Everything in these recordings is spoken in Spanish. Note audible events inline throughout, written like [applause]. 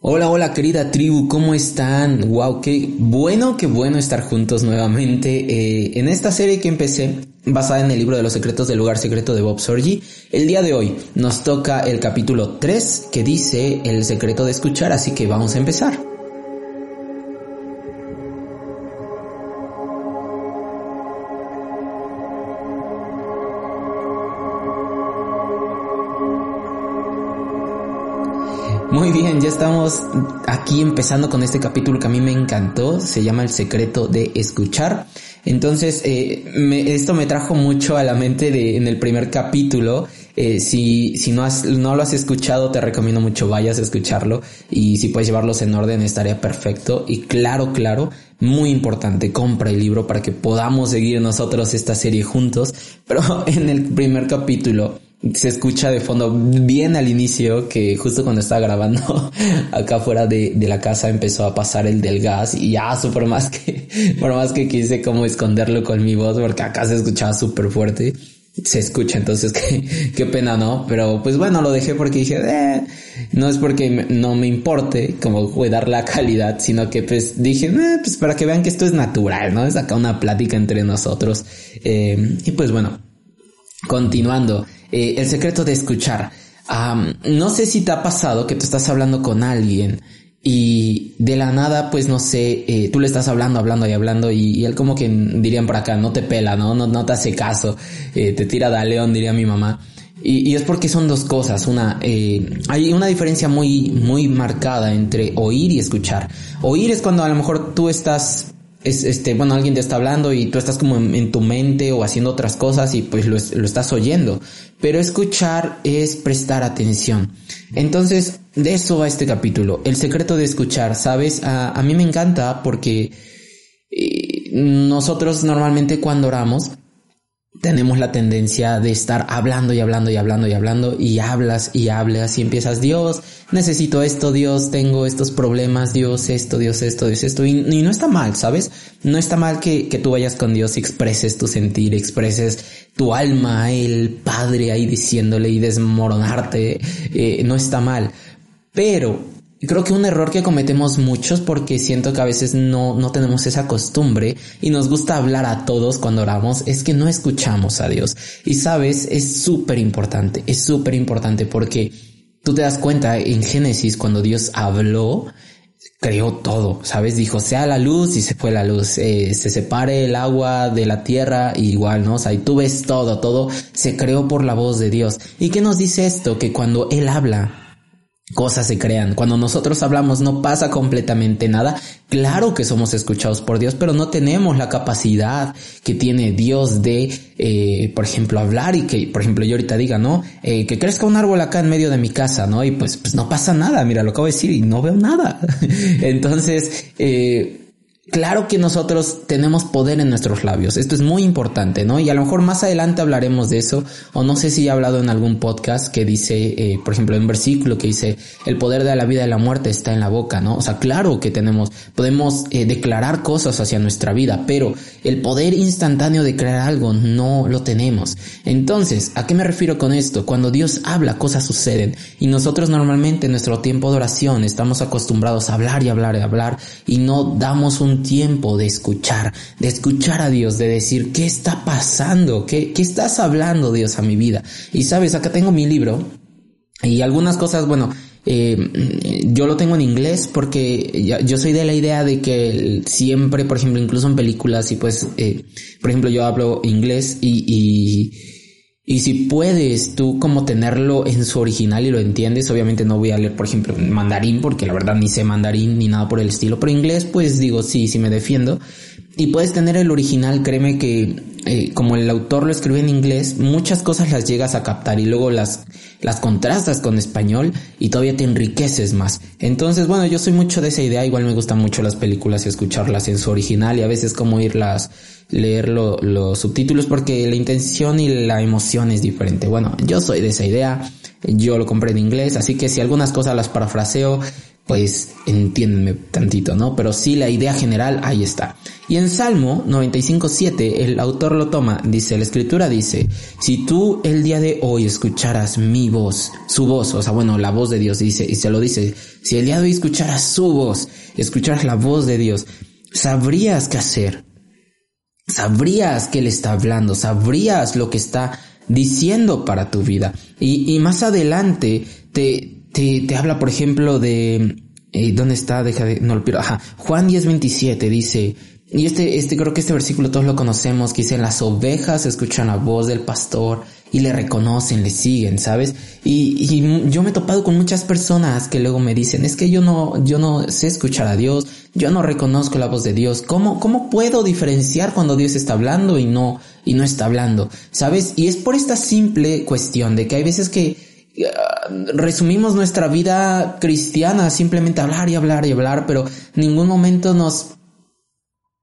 Hola, hola querida tribu, ¿cómo están? Wow, qué bueno, qué bueno estar juntos nuevamente eh, en esta serie que empecé basada en el libro de los secretos del lugar secreto de Bob Sorgi. El día de hoy nos toca el capítulo 3 que dice el secreto de escuchar, así que vamos a empezar. Muy bien, ya estamos aquí empezando con este capítulo que a mí me encantó, se llama El secreto de escuchar. Entonces, eh, esto me trajo mucho a la mente de en el primer capítulo. Eh, si si no, has, no lo has escuchado, te recomiendo mucho vayas a escucharlo y si puedes llevarlos en orden estaría perfecto. Y claro, claro, muy importante, compra el libro para que podamos seguir nosotros esta serie juntos. Pero [laughs] en el primer capítulo se escucha de fondo bien al inicio que justo cuando estaba grabando [laughs] acá fuera de, de, la casa empezó a pasar el del gas y ya [laughs] por más que por más que quise como esconderlo con mi voz porque acá se escuchaba súper fuerte se escucha entonces [laughs] qué, qué pena no pero pues bueno lo dejé porque dije eh, no es porque no me importe como cuidar la calidad sino que pues dije eh, pues para que vean que esto es natural no es acá una plática entre nosotros eh, y pues bueno continuando eh, el secreto de escuchar. no sé si te ha pasado que tú estás hablando con alguien y de la nada, pues no sé, eh, tú le estás hablando, hablando y hablando y, él como que dirían por acá, no te pela, ¿no? No, no te hace caso, eh, te tira de león, diría mi mamá. Y, y, es porque son dos cosas. Una, hay una diferencia muy, muy marcada entre oír y escuchar. Oír es cuando a lo mejor tú estás es este, bueno, alguien te está hablando y tú estás como en, tu mente o haciendo otras cosas y pues lo, lo, estás oyendo. Pero escuchar es prestar atención. Entonces, de eso va este capítulo. El secreto de escuchar, ¿sabes? A, a mí me encanta porque eh, nosotros normalmente cuando oramos, tenemos la tendencia de estar hablando y hablando y hablando y hablando y hablas y hablas y empiezas, Dios, necesito esto, Dios, tengo estos problemas, Dios, esto, Dios, esto, Dios, esto. Y, no está mal, ¿sabes? No está mal que, que, tú vayas con Dios y expreses tu sentir, expreses tu alma Él, Padre, ahí diciéndole y desmoronarte. Eh, no está mal. Pero creo que un error que cometemos muchos porque siento que a veces no, no tenemos esa costumbre y nos gusta hablar a todos cuando oramos es que no escuchamos a Dios. Y sabes, es súper importante, es súper importante porque tú te das cuenta en Génesis cuando Dios habló, creó todo, ¿sabes? Dijo, sea la luz y se fue la luz, eh, se separe el agua de la tierra, igual, ¿no? O sea, y tú ves todo, todo se creó por la voz de Dios. ¿Y qué nos dice esto? Que cuando Él habla, cosas se crean. Cuando nosotros hablamos no pasa completamente nada. Claro que somos escuchados por Dios, pero no tenemos la capacidad que tiene Dios de, eh, por ejemplo, hablar y que, por ejemplo, yo ahorita diga, ¿no? Eh, que crezca un árbol acá en medio de mi casa, ¿no? Y pues, pues no pasa nada. Mira, lo acabo de decir y no veo nada. [laughs] Entonces, eh, Claro que nosotros tenemos poder en nuestros labios, esto es muy importante, ¿no? Y a lo mejor más adelante hablaremos de eso, o no sé si he hablado en algún podcast que dice, eh, por ejemplo, en un versículo que dice, el poder de la vida y la muerte está en la boca, ¿no? O sea, claro que tenemos, podemos eh, declarar cosas hacia nuestra vida, pero el poder instantáneo de crear algo no lo tenemos. Entonces, ¿a qué me refiero con esto? Cuando Dios habla, cosas suceden, y nosotros normalmente en nuestro tiempo de oración estamos acostumbrados a hablar y hablar y hablar, y no damos un tiempo de escuchar, de escuchar a Dios, de decir, ¿qué está pasando? ¿Qué, qué estás hablando, Dios, a mi vida? Y sabes, acá tengo mi libro y algunas cosas, bueno, eh, yo lo tengo en inglés porque yo soy de la idea de que siempre, por ejemplo, incluso en películas y pues, eh, por ejemplo, yo hablo inglés y, y y si puedes tú como tenerlo en su original y lo entiendes, obviamente no voy a leer, por ejemplo, mandarín, porque la verdad ni sé mandarín ni nada por el estilo, pero inglés, pues digo, sí, sí me defiendo. Y puedes tener el original, créeme que eh, como el autor lo escribe en inglés, muchas cosas las llegas a captar y luego las, las contrastas con español y todavía te enriqueces más. Entonces, bueno, yo soy mucho de esa idea, igual me gustan mucho las películas y escucharlas en su original y a veces como irlas, leer los subtítulos porque la intención y la emoción es diferente. Bueno, yo soy de esa idea, yo lo compré en inglés, así que si algunas cosas las parafraseo, pues entiéndenme tantito, ¿no? Pero sí la idea general ahí está. Y en Salmo 95.7 el autor lo toma, dice, la escritura dice, si tú el día de hoy escucharas mi voz, su voz, o sea, bueno, la voz de Dios dice, y se lo dice, si el día de hoy escucharas su voz, escucharas la voz de Dios, sabrías qué hacer, sabrías que Él está hablando, sabrías lo que está diciendo para tu vida. Y, y más adelante te, te, habla, por ejemplo, de... Eh, ¿Dónde está? Deja de... No, pero... Ajá. Juan 10.27 dice... Y este, este, creo que este versículo todos lo conocemos, que dice, las ovejas escuchan la voz del pastor y le reconocen, le siguen, ¿sabes? Y, y, yo me he topado con muchas personas que luego me dicen, es que yo no, yo no sé escuchar a Dios, yo no reconozco la voz de Dios, ¿cómo, cómo puedo diferenciar cuando Dios está hablando y no, y no está hablando? ¿Sabes? Y es por esta simple cuestión de que hay veces que resumimos nuestra vida cristiana simplemente hablar y hablar y hablar, pero en ningún momento nos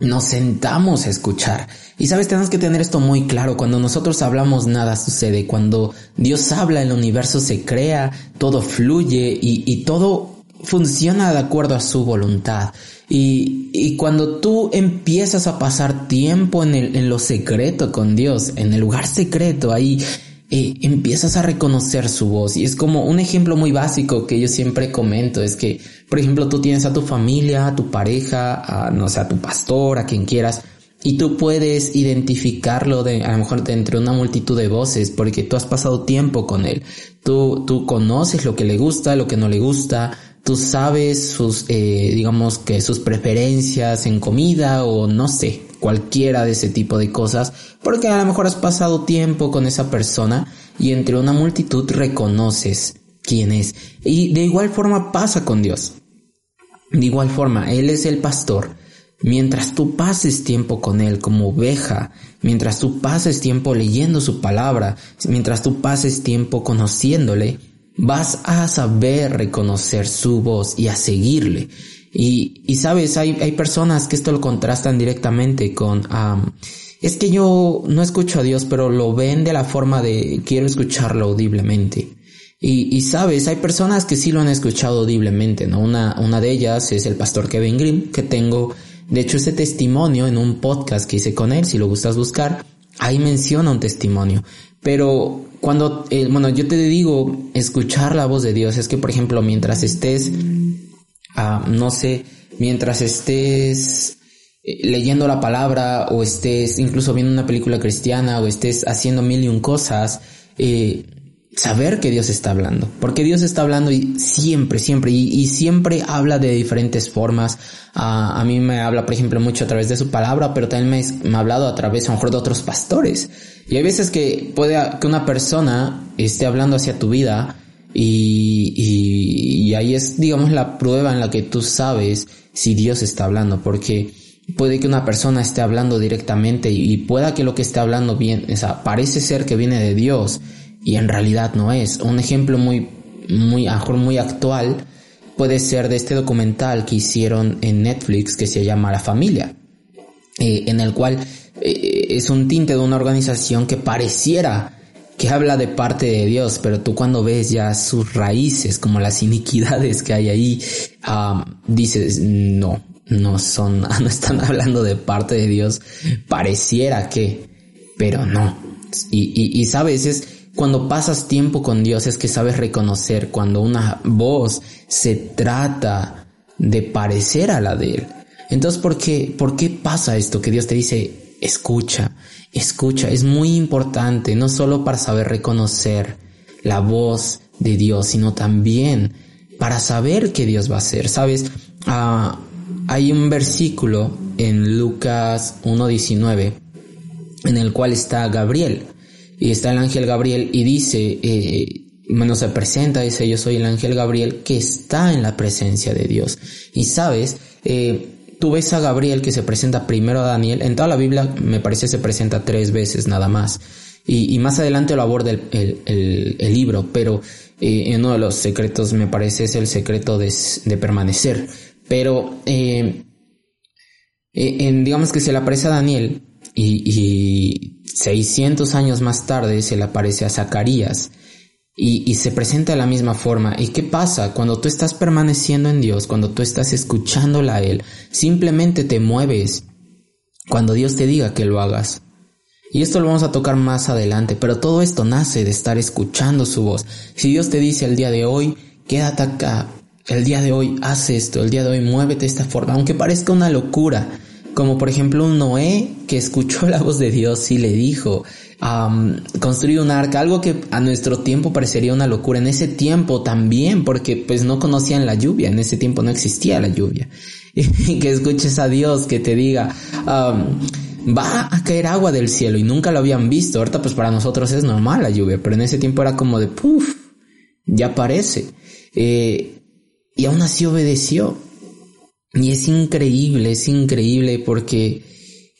nos sentamos a escuchar. Y sabes, tenemos que tener esto muy claro. Cuando nosotros hablamos, nada sucede. Cuando Dios habla, el universo se crea, todo fluye y, todo funciona de acuerdo a su voluntad. Y, y, cuando tú empiezas a pasar tiempo en, el, en lo secreto con Dios, en el lugar secreto, ahí eh, empiezas a reconocer su voz. Y es como un ejemplo muy básico que yo siempre comento, es que, por ejemplo, tú tienes a tu familia, a tu pareja, a, no sé, a tu pastor, a quien quieras, y tú puedes identificarlo de, a lo mejor de entre una multitud de voces, porque tú has pasado tiempo con él. Tú, tú conoces lo que le gusta, lo que no le gusta, tú sabes sus, eh, digamos que sus preferencias en comida o no sé, cualquiera de ese tipo de cosas, porque a lo mejor has pasado tiempo con esa persona y entre una multitud reconoces quién es. Y de igual forma pasa con Dios. De igual forma, Él es el pastor. Mientras tú pases tiempo con Él como oveja, mientras tú pases tiempo leyendo su palabra, mientras tú pases tiempo conociéndole, vas a saber reconocer su voz y a seguirle. Y, y sabes, hay, hay personas que esto lo contrastan directamente con, es que yo no escucho a Dios, pero lo ven de la forma de quiero escucharlo audiblemente. Y, y sabes, hay personas que sí lo han escuchado audiblemente, ¿no? Una, una de ellas es el pastor Kevin Grimm, que tengo, de hecho, ese testimonio en un podcast que hice con él, si lo gustas buscar, ahí menciona un testimonio. Pero cuando, eh, bueno, yo te digo, escuchar la voz de Dios, es que, por ejemplo, mientras estés Ah, no sé, mientras estés eh, leyendo la palabra o estés incluso viendo una película cristiana o estés haciendo mil y un cosas, eh, saber que Dios está hablando, porque Dios está hablando y siempre, siempre, y, siempre habla de diferentes formas. Ah, a mí me habla, por ejemplo, mucho a través de su palabra, pero también me, me, ha hablado a través, a lo mejor, de otros pastores. Y hay veces que puede que una persona esté hablando hacia tu vida y, y, ahí es, digamos, la prueba en la que tú sabes si Dios está hablando, porque puede que una persona esté hablando directamente y, pueda que lo que esté hablando bien, o sea, parece ser que viene de Dios y en realidad no es. Un ejemplo muy, muy, muy actual puede ser de este documental que hicieron en Netflix que se llama La Familia, eh, en el cual eh, es un tinte de una organización que pareciera que habla de parte de Dios, pero tú cuando ves ya sus raíces, como las iniquidades que hay ahí, dices, no, no son, [laughs] no están hablando de parte de Dios, pareciera que, pero no. Y, y, sabes, es cuando pasas tiempo con Dios es que sabes reconocer cuando una voz se trata de parecer a la de Él. Entonces, ¿por qué, por qué pasa esto? Que Dios te dice, escucha, Escucha, es muy importante, no solo para saber reconocer la voz de Dios, sino también para saber qué Dios va a hacer. Sabes, ah, hay un versículo en Lucas 1.19 en el cual está Gabriel y está el ángel Gabriel y dice, eh, bueno, se presenta, dice, yo soy el ángel Gabriel que está en la presencia de Dios. Y sabes, eh, tú ves a Gabriel que se presenta primero a Daniel, en toda la Biblia me parece se presenta tres veces nada más. Y, más adelante lo aborda el, libro, pero eh, uno de los secretos me parece es el secreto de, permanecer. Pero eh, eh, en, digamos que se le aparece a Daniel y, y 600 años más tarde se le aparece a Zacarías y, se presenta de la misma forma. ¿Y qué pasa? Cuando tú estás permaneciendo en Dios, cuando tú estás escuchándola a Él, simplemente te mueves cuando Dios te diga que lo hagas. Y esto lo vamos a tocar más adelante, pero todo esto nace de estar escuchando su voz. Si Dios te dice el día de hoy, quédate acá, el día de hoy haz esto, el día de hoy muévete de esta forma, aunque parezca una locura, como por ejemplo un Noé que escuchó la voz de Dios y le dijo, construir un arca, algo que a nuestro tiempo parecería una locura. En ese tiempo también, porque pues no conocían la lluvia, en ese tiempo no existía la lluvia. [laughs] Y que escuches a Dios que te diga, va a caer agua del cielo y nunca lo habían visto. Ahorita pues para nosotros es normal la lluvia, pero en ese tiempo era como de, puff, ya parece. Eh, y aún así obedeció. Y es increíble, es increíble porque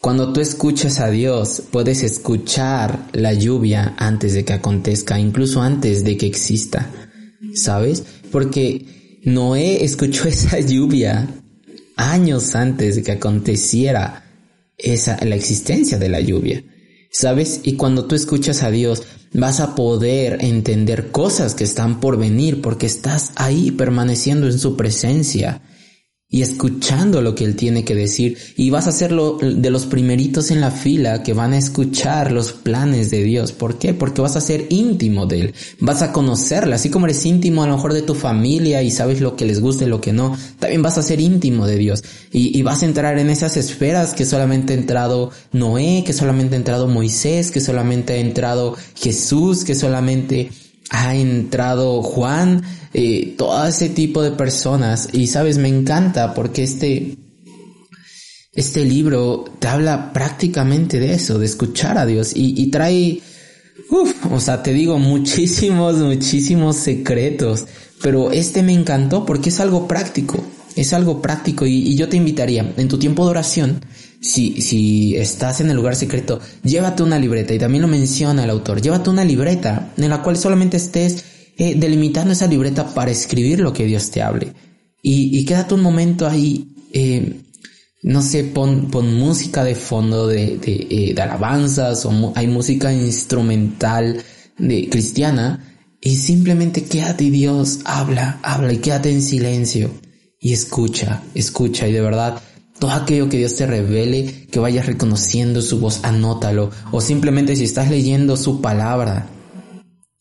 cuando tú escuchas a Dios, puedes escuchar la lluvia antes de que acontezca, incluso antes de que exista. ¿Sabes? Porque Noé escuchó [laughs] esa lluvia años antes de que aconteciera esa, la existencia de la lluvia. ¿Sabes? Y cuando tú escuchas a Dios, vas a poder entender cosas que están por venir porque estás ahí permaneciendo en su presencia y escuchando lo que él tiene que decir y vas a ser de los primeritos en la fila que van a escuchar los planes de Dios. ¿Por qué? Porque vas a ser íntimo de él, vas a conocerle, así como eres íntimo a lo mejor de tu familia y sabes lo que les gusta y lo que no, también vas a ser íntimo de Dios y, y vas a entrar en esas esferas que solamente ha entrado Noé, que solamente ha entrado Moisés, que solamente ha entrado Jesús, que solamente ha entrado Juan, eh, todo ese tipo de personas. Y sabes, me encanta porque este, este libro te habla prácticamente de eso, de escuchar a Dios y, trae, uff, o sea, te digo muchísimos, muchísimos secretos. Pero este me encantó porque es algo práctico, es algo práctico y, yo te invitaría en tu tiempo de oración, si, si estás en el lugar secreto, llévate una libreta, y también lo menciona el autor, llévate una libreta en la cual solamente estés eh, delimitando esa libreta para escribir lo que Dios te hable. Y, quédate un momento ahí, eh, no sé, pon, pon música de fondo de, eh, alabanzas o hay música instrumental de cristiana y simplemente quédate y Dios habla, habla y quédate en silencio y escucha, escucha y de verdad todo aquello que Dios te revele, que vayas reconociendo su voz, anótalo. O simplemente si estás leyendo su palabra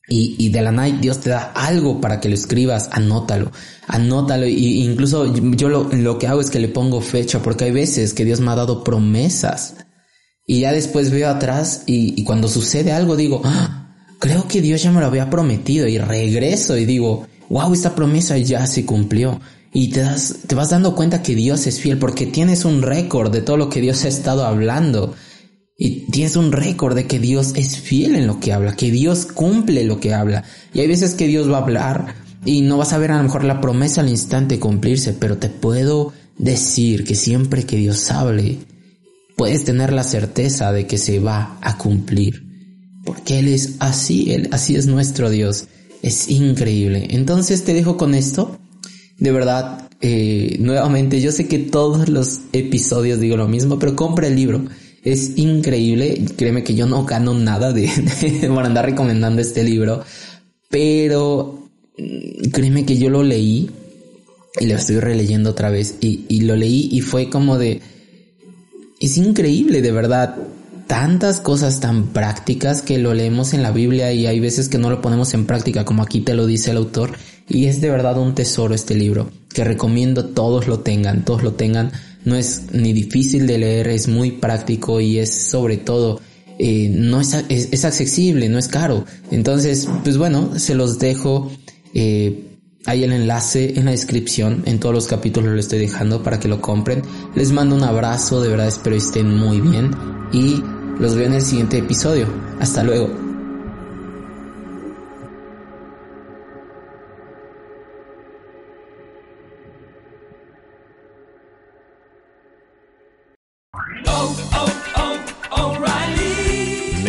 y, y de la night Dios te da algo para que lo escribas, anótalo. Anótalo. Y incluso yo lo, lo que hago es que le pongo fecha porque hay veces que Dios me ha dado promesas. Y ya después veo atrás y, y cuando sucede algo digo, ah, creo que Dios ya me lo había prometido y regreso y digo, wow, esta promesa ya se cumplió y te, das, te vas dando cuenta que Dios es fiel porque tienes un récord de todo lo que Dios ha estado hablando. Y tienes un récord de que Dios es fiel en lo que habla, que Dios cumple lo que habla. Y hay veces que Dios va a hablar y no vas a ver a lo mejor la promesa al instante cumplirse, pero te puedo decir que siempre que Dios hable, puedes tener la certeza de que se va a cumplir. Porque Él es así, Él así es nuestro Dios. Es increíble. Entonces te dejo con esto de verdad, eh, nuevamente, yo sé que todos los episodios digo lo mismo, pero compra el libro. Es increíble. Créeme que yo no gano nada [laughs] de, por andar recomendando este libro. Pero mm, créeme que yo lo leí y lo estoy releyendo otra vez. Y, y lo leí y fue como de... Es increíble, de verdad tantas cosas tan prácticas que lo leemos en la Biblia y hay veces que no lo ponemos en práctica, como aquí te lo dice el autor. Y es de verdad un tesoro este libro, que recomiendo todos lo tengan, todos lo tengan. No es ni difícil de leer, es muy práctico y es sobre todo, eh, no es, es, accesible, no es caro. Entonces, pues bueno, se los dejo. Eh, hay el enlace en la descripción, en todos los capítulos lo estoy dejando para que lo compren. Les mando un abrazo, de verdad espero estén muy bien y los veo en el siguiente episodio. Hasta luego.